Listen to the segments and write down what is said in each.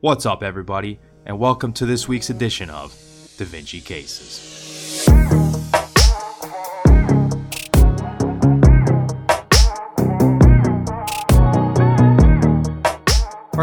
What's up, everybody, and welcome to this week's edition of Da Vinci Cases.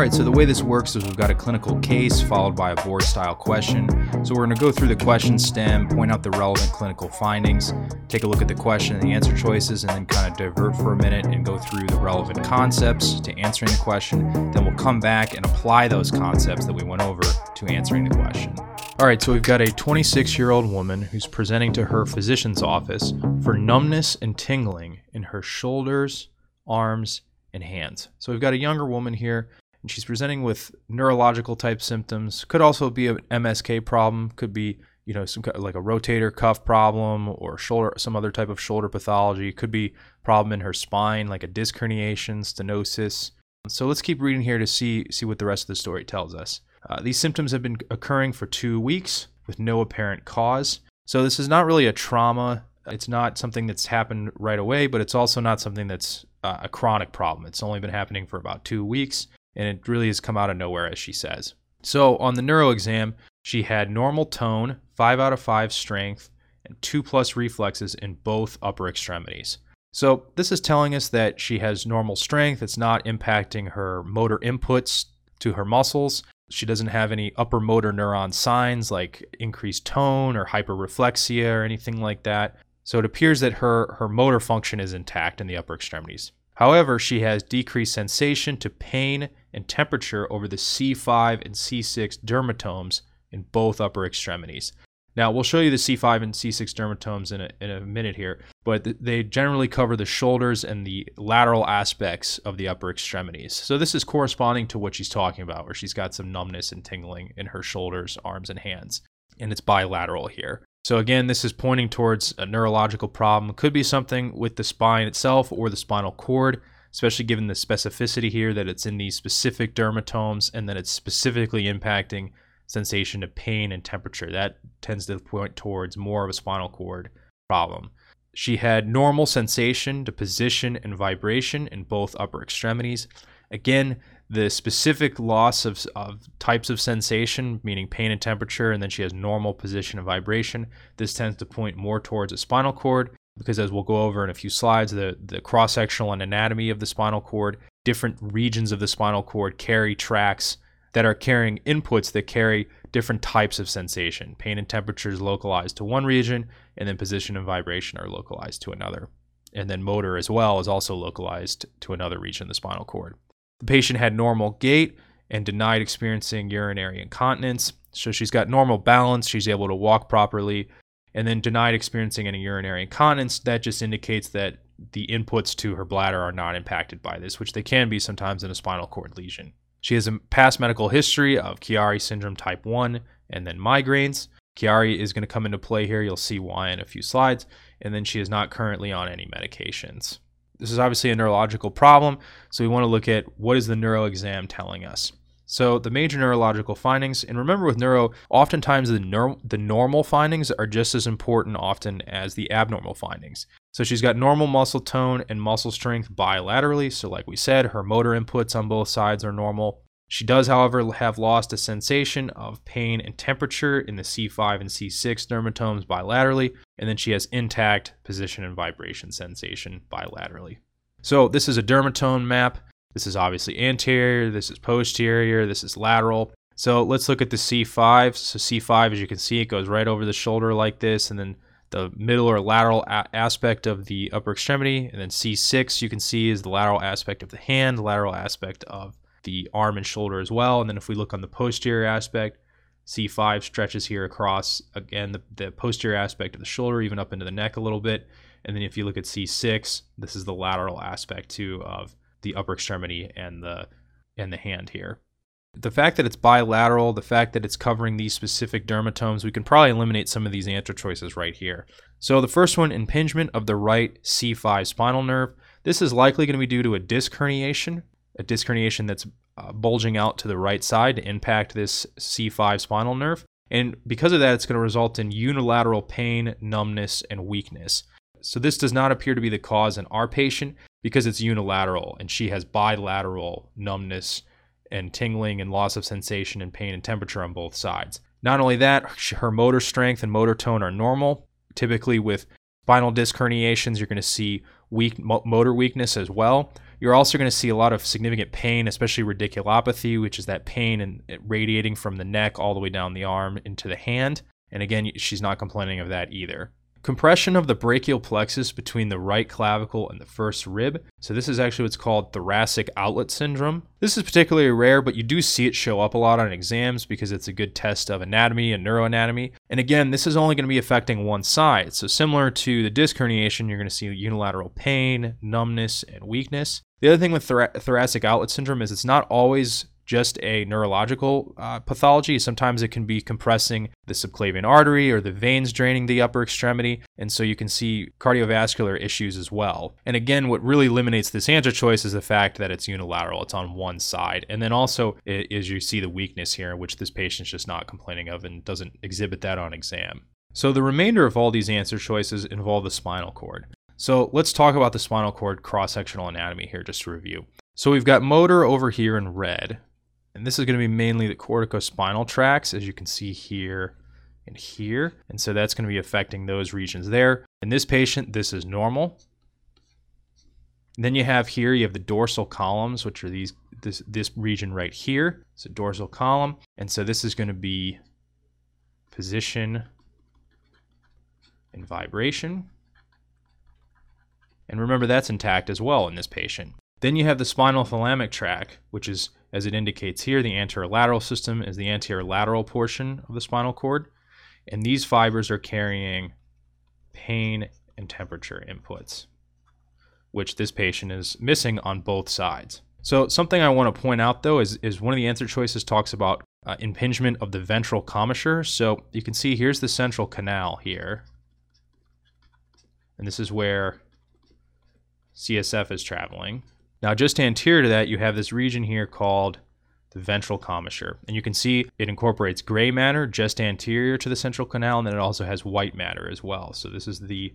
Right, so the way this works is we've got a clinical case followed by a board style question. So we're going to go through the question stem, point out the relevant clinical findings, take a look at the question and the answer choices, and then kind of divert for a minute and go through the relevant concepts to answering the question. Then we'll come back and apply those concepts that we went over to answering the question. All right, so we've got a 26 year old woman who's presenting to her physician's office for numbness and tingling in her shoulders, arms, and hands. So we've got a younger woman here and she's presenting with neurological type symptoms. Could also be an MSK problem. Could be you know some like a rotator cuff problem or shoulder some other type of shoulder pathology. Could be problem in her spine like a disc herniation, stenosis. So let's keep reading here to see see what the rest of the story tells us. Uh, these symptoms have been occurring for two weeks with no apparent cause. So this is not really a trauma. It's not something that's happened right away, but it's also not something that's uh, a chronic problem. It's only been happening for about two weeks and it really has come out of nowhere, as she says. So on the neuro exam, she had normal tone, 5 out of 5 strength, and 2 plus reflexes in both upper extremities. So this is telling us that she has normal strength. It's not impacting her motor inputs to her muscles. She doesn't have any upper motor neuron signs like increased tone or hyperreflexia or anything like that. So it appears that her, her motor function is intact in the upper extremities. However, she has decreased sensation to pain and temperature over the C5 and C6 dermatomes in both upper extremities. Now, we'll show you the C5 and C6 dermatomes in a, in a minute here, but th- they generally cover the shoulders and the lateral aspects of the upper extremities. So, this is corresponding to what she's talking about, where she's got some numbness and tingling in her shoulders, arms, and hands. And it's bilateral here. So, again, this is pointing towards a neurological problem. Could be something with the spine itself or the spinal cord especially given the specificity here that it's in these specific dermatomes and that it's specifically impacting sensation of pain and temperature. That tends to point towards more of a spinal cord problem. She had normal sensation to position and vibration in both upper extremities. Again, the specific loss of, of types of sensation, meaning pain and temperature, and then she has normal position and vibration. This tends to point more towards a spinal cord because as we'll go over in a few slides, the, the cross sectional and anatomy of the spinal cord, different regions of the spinal cord carry tracks that are carrying inputs that carry different types of sensation. Pain and temperature is localized to one region, and then position and vibration are localized to another. And then motor as well is also localized to another region of the spinal cord. The patient had normal gait and denied experiencing urinary incontinence. So she's got normal balance, she's able to walk properly, and then denied experiencing any urinary incontinence, that just indicates that the inputs to her bladder are not impacted by this, which they can be sometimes in a spinal cord lesion. She has a past medical history of Chiari syndrome type 1 and then migraines. Chiari is going to come into play here. You'll see why in a few slides. And then she is not currently on any medications. This is obviously a neurological problem, so we want to look at what is the neuro exam telling us. So the major neurological findings, and remember with neuro, oftentimes the, neur- the normal findings are just as important often as the abnormal findings. So she's got normal muscle tone and muscle strength bilaterally. So like we said, her motor inputs on both sides are normal. She does, however, have lost a sensation of pain and temperature in the C5 and C6 dermatomes bilaterally, and then she has intact position and vibration sensation bilaterally. So this is a dermatome map. This is obviously anterior, this is posterior, this is lateral. So let's look at the C5. So C5, as you can see, it goes right over the shoulder like this, and then the middle or lateral a- aspect of the upper extremity. And then C6, you can see, is the lateral aspect of the hand, lateral aspect of the arm and shoulder as well. And then if we look on the posterior aspect, C5 stretches here across, again, the, the posterior aspect of the shoulder, even up into the neck a little bit. And then if you look at C6, this is the lateral aspect too of the upper extremity and the and the hand here. The fact that it's bilateral, the fact that it's covering these specific dermatomes, we can probably eliminate some of these answer choices right here. So the first one, impingement of the right C5 spinal nerve. This is likely going to be due to a disc herniation, a disc herniation that's uh, bulging out to the right side to impact this C5 spinal nerve. And because of that, it's going to result in unilateral pain, numbness, and weakness. So this does not appear to be the cause in our patient because it's unilateral and she has bilateral numbness and tingling and loss of sensation and pain and temperature on both sides. Not only that, her motor strength and motor tone are normal. Typically, with spinal disc herniations, you're going to see weak motor weakness as well. You're also going to see a lot of significant pain, especially radiculopathy, which is that pain and radiating from the neck all the way down the arm into the hand. And again, she's not complaining of that either. Compression of the brachial plexus between the right clavicle and the first rib. So, this is actually what's called thoracic outlet syndrome. This is particularly rare, but you do see it show up a lot on exams because it's a good test of anatomy and neuroanatomy. And again, this is only going to be affecting one side. So, similar to the disc herniation, you're going to see unilateral pain, numbness, and weakness. The other thing with thora- thoracic outlet syndrome is it's not always just a neurological uh, pathology. Sometimes it can be compressing the subclavian artery or the veins draining the upper extremity. And so you can see cardiovascular issues as well. And again, what really eliminates this answer choice is the fact that it's unilateral, it's on one side. And then also is you see the weakness here, which this patient's just not complaining of and doesn't exhibit that on exam. So the remainder of all these answer choices involve the spinal cord. So let's talk about the spinal cord cross sectional anatomy here just to review. So we've got motor over here in red, and this is going to be mainly the corticospinal tracts, as you can see here and here. And so that's going to be affecting those regions there. In this patient, this is normal. And then you have here, you have the dorsal columns, which are these this this region right here. It's a dorsal column. And so this is going to be position and vibration. And remember, that's intact as well in this patient. Then you have the spinal thalamic tract, which is, as it indicates here, the anterolateral system is the anterior lateral portion of the spinal cord. And these fibers are carrying pain and temperature inputs, which this patient is missing on both sides. So something I want to point out though is, is one of the answer choices talks about uh, impingement of the ventral commissure. So you can see here's the central canal here. And this is where CSF is traveling. Now, just anterior to that, you have this region here called the ventral commissure. And you can see it incorporates gray matter just anterior to the central canal, and then it also has white matter as well. So this is the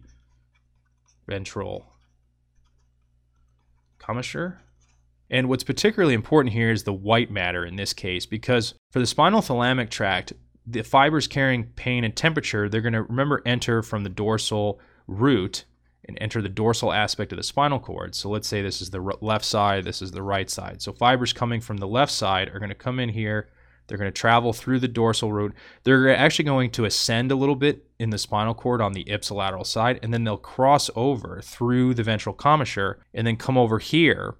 ventral commissure. And what's particularly important here is the white matter in this case, because for the spinal thalamic tract, the fibers carrying pain and temperature, they're going to remember enter from the dorsal root and enter the dorsal aspect of the spinal cord. So let's say this is the left side, this is the right side. So fibers coming from the left side are going to come in here. They're going to travel through the dorsal root. They're actually going to ascend a little bit in the spinal cord on the ipsilateral side, and then they'll cross over through the ventral commissure and then come over here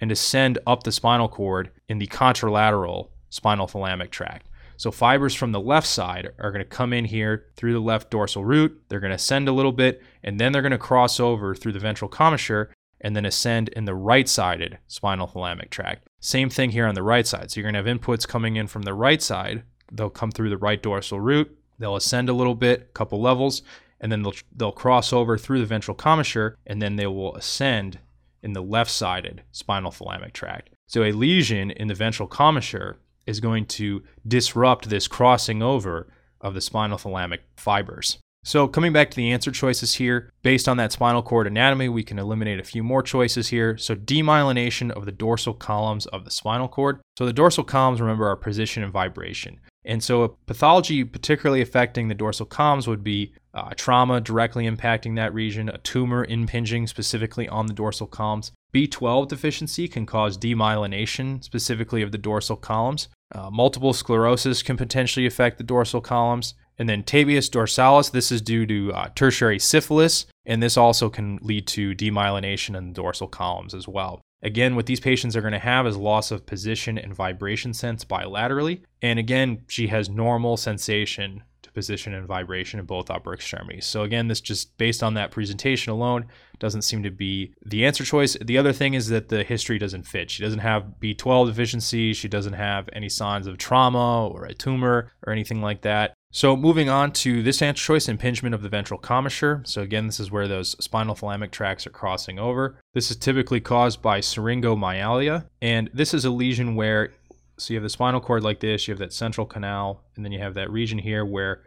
and ascend up the spinal cord in the contralateral spinal thalamic tract. So fibers from the left side are going to come in here through the left dorsal root. They're going to ascend a little bit, and then they're going to cross over through the ventral commissure and then ascend in the right sided spinal thalamic tract. Same thing here on the right side. So you're going to have inputs coming in from the right side. They'll come through the right dorsal root. They'll ascend a little bit, a couple levels, and then they'll, they'll cross over through the ventral commissure, and then they will ascend in the left sided spinal thalamic tract. So a lesion in the ventral commissure is going to disrupt this crossing over of the spinal thalamic fibers. So, coming back to the answer choices here, based on that spinal cord anatomy, we can eliminate a few more choices here. So, demyelination of the dorsal columns of the spinal cord. So, the dorsal columns, remember, are position and vibration. And so, a pathology particularly affecting the dorsal columns would be uh, trauma directly impacting that region, a tumor impinging specifically on the dorsal columns. B12 deficiency can cause demyelination, specifically of the dorsal columns. Uh, multiple sclerosis can potentially affect the dorsal columns. And then tabes dorsalis, this is due to uh, tertiary syphilis, and this also can lead to demyelination in the dorsal columns as well. Again, what these patients are going to have is loss of position and vibration sense bilaterally. And again, she has normal sensation to position and vibration in both upper extremities. So again, this just based on that presentation alone doesn't seem to be the answer choice. The other thing is that the history doesn't fit. She doesn't have B12 deficiency. She doesn't have any signs of trauma or a tumor or anything like that. So moving on to this answer choice, impingement of the ventral commissure. So again, this is where those spinal thalamic tracts are crossing over. This is typically caused by syringomyelia, and this is a lesion where so you have the spinal cord like this, you have that central canal, and then you have that region here where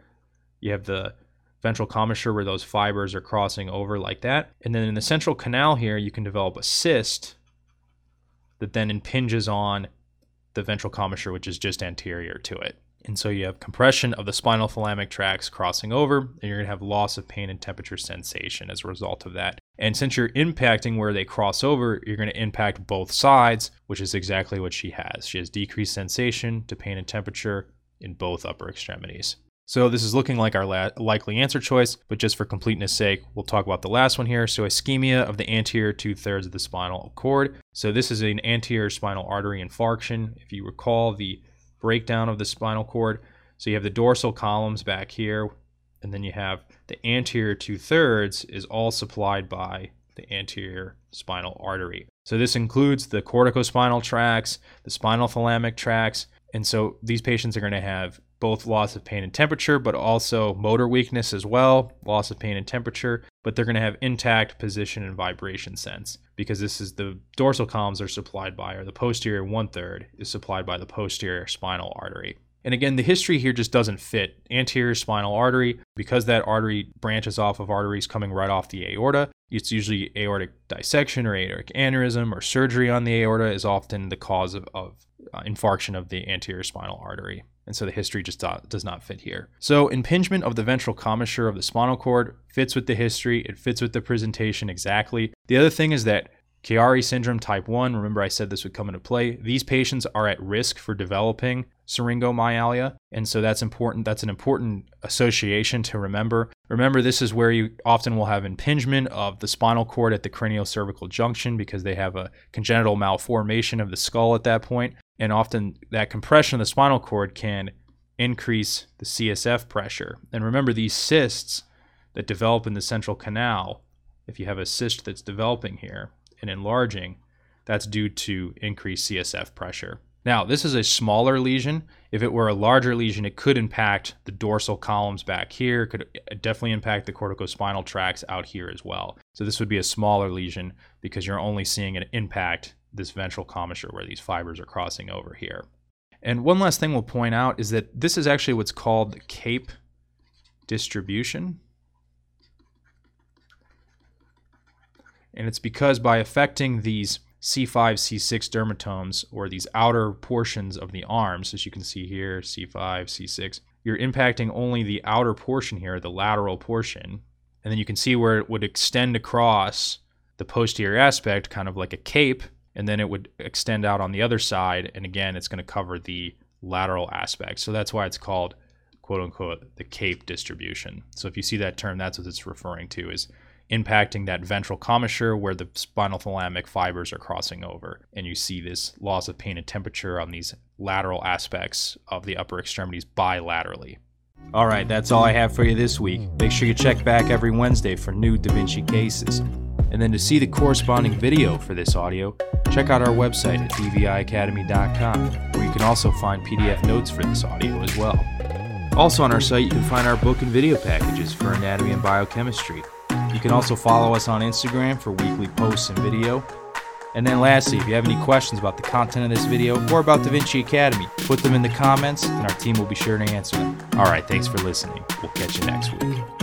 you have the ventral commissure where those fibers are crossing over like that. And then in the central canal here, you can develop a cyst that then impinges on the ventral commissure, which is just anterior to it. And so you have compression of the spinal thalamic tracts crossing over, and you're going to have loss of pain and temperature sensation as a result of that. And since you're impacting where they cross over, you're going to impact both sides, which is exactly what she has. She has decreased sensation to pain and temperature in both upper extremities. So this is looking like our la- likely answer choice, but just for completeness sake, we'll talk about the last one here. So ischemia of the anterior two thirds of the spinal cord. So this is an anterior spinal artery infarction. If you recall the breakdown of the spinal cord, so you have the dorsal columns back here, and then you have the anterior two thirds is all supplied by the anterior spinal artery. So this includes the corticospinal tracts, the spinal thalamic tracts, and so these patients are going to have both loss of pain and temperature, but also motor weakness as well, loss of pain and temperature, but they're going to have intact position and vibration sense because this is the dorsal columns are supplied by, or the posterior one third is supplied by the posterior spinal artery. And again, the history here just doesn't fit. Anterior spinal artery, because that artery branches off of arteries coming right off the aorta, it's usually aortic dissection or aortic aneurysm or surgery on the aorta is often the cause of, of uh, infarction of the anterior spinal artery. And so the history just does not fit here. So impingement of the ventral commissure of the spinal cord fits with the history. It fits with the presentation exactly. The other thing is that Chiari syndrome type 1, remember I said this would come into play. These patients are at risk for developing syringomyelia, and so that's important. That's an important association to remember. Remember, this is where you often will have impingement of the spinal cord at the cranial cervical junction because they have a congenital malformation of the skull at that point, and often that compression of the spinal cord can increase the CSF pressure. And remember, these cysts that develop in the central canal, if you have a cyst that's developing here, and enlarging, that's due to increased CSF pressure. Now, this is a smaller lesion. If it were a larger lesion, it could impact the dorsal columns back here, could definitely impact the corticospinal tracts out here as well. So this would be a smaller lesion because you're only seeing an impact this ventral commissure where these fibers are crossing over here. And one last thing we'll point out is that this is actually what's called the CAPE distribution. And it's because by affecting these C5, C6 dermatomes, or these outer portions of the arms, as you can see here, C5, C6, you're impacting only the outer portion here, the lateral portion. And then you can see where it would extend across the posterior aspect, kind of like a cape, and then it would extend out on the other side. And again, it's going to cover the lateral aspect. So that's why it's called, quote unquote, the cape distribution. So if you see that term, that's what it's referring to is impacting that ventral commissure where the spinal thalamic fibers are crossing over. And you see this loss of pain and temperature on these lateral aspects of the upper extremities bilaterally. All right, that's all I have for you this week. Make sure you check back every Wednesday for new Da Vinci cases. And then to see the corresponding video for this audio, check out our website at dviacademy.com, where you can also find PDF notes for this audio as well. Also on our site, you can find our book and video packages for anatomy and biochemistry, you can also follow us on Instagram for weekly posts and video. And then lastly, if you have any questions about the content of this video or about Da Vinci Academy, put them in the comments and our team will be sure to answer them. All right, thanks for listening. We'll catch you next week.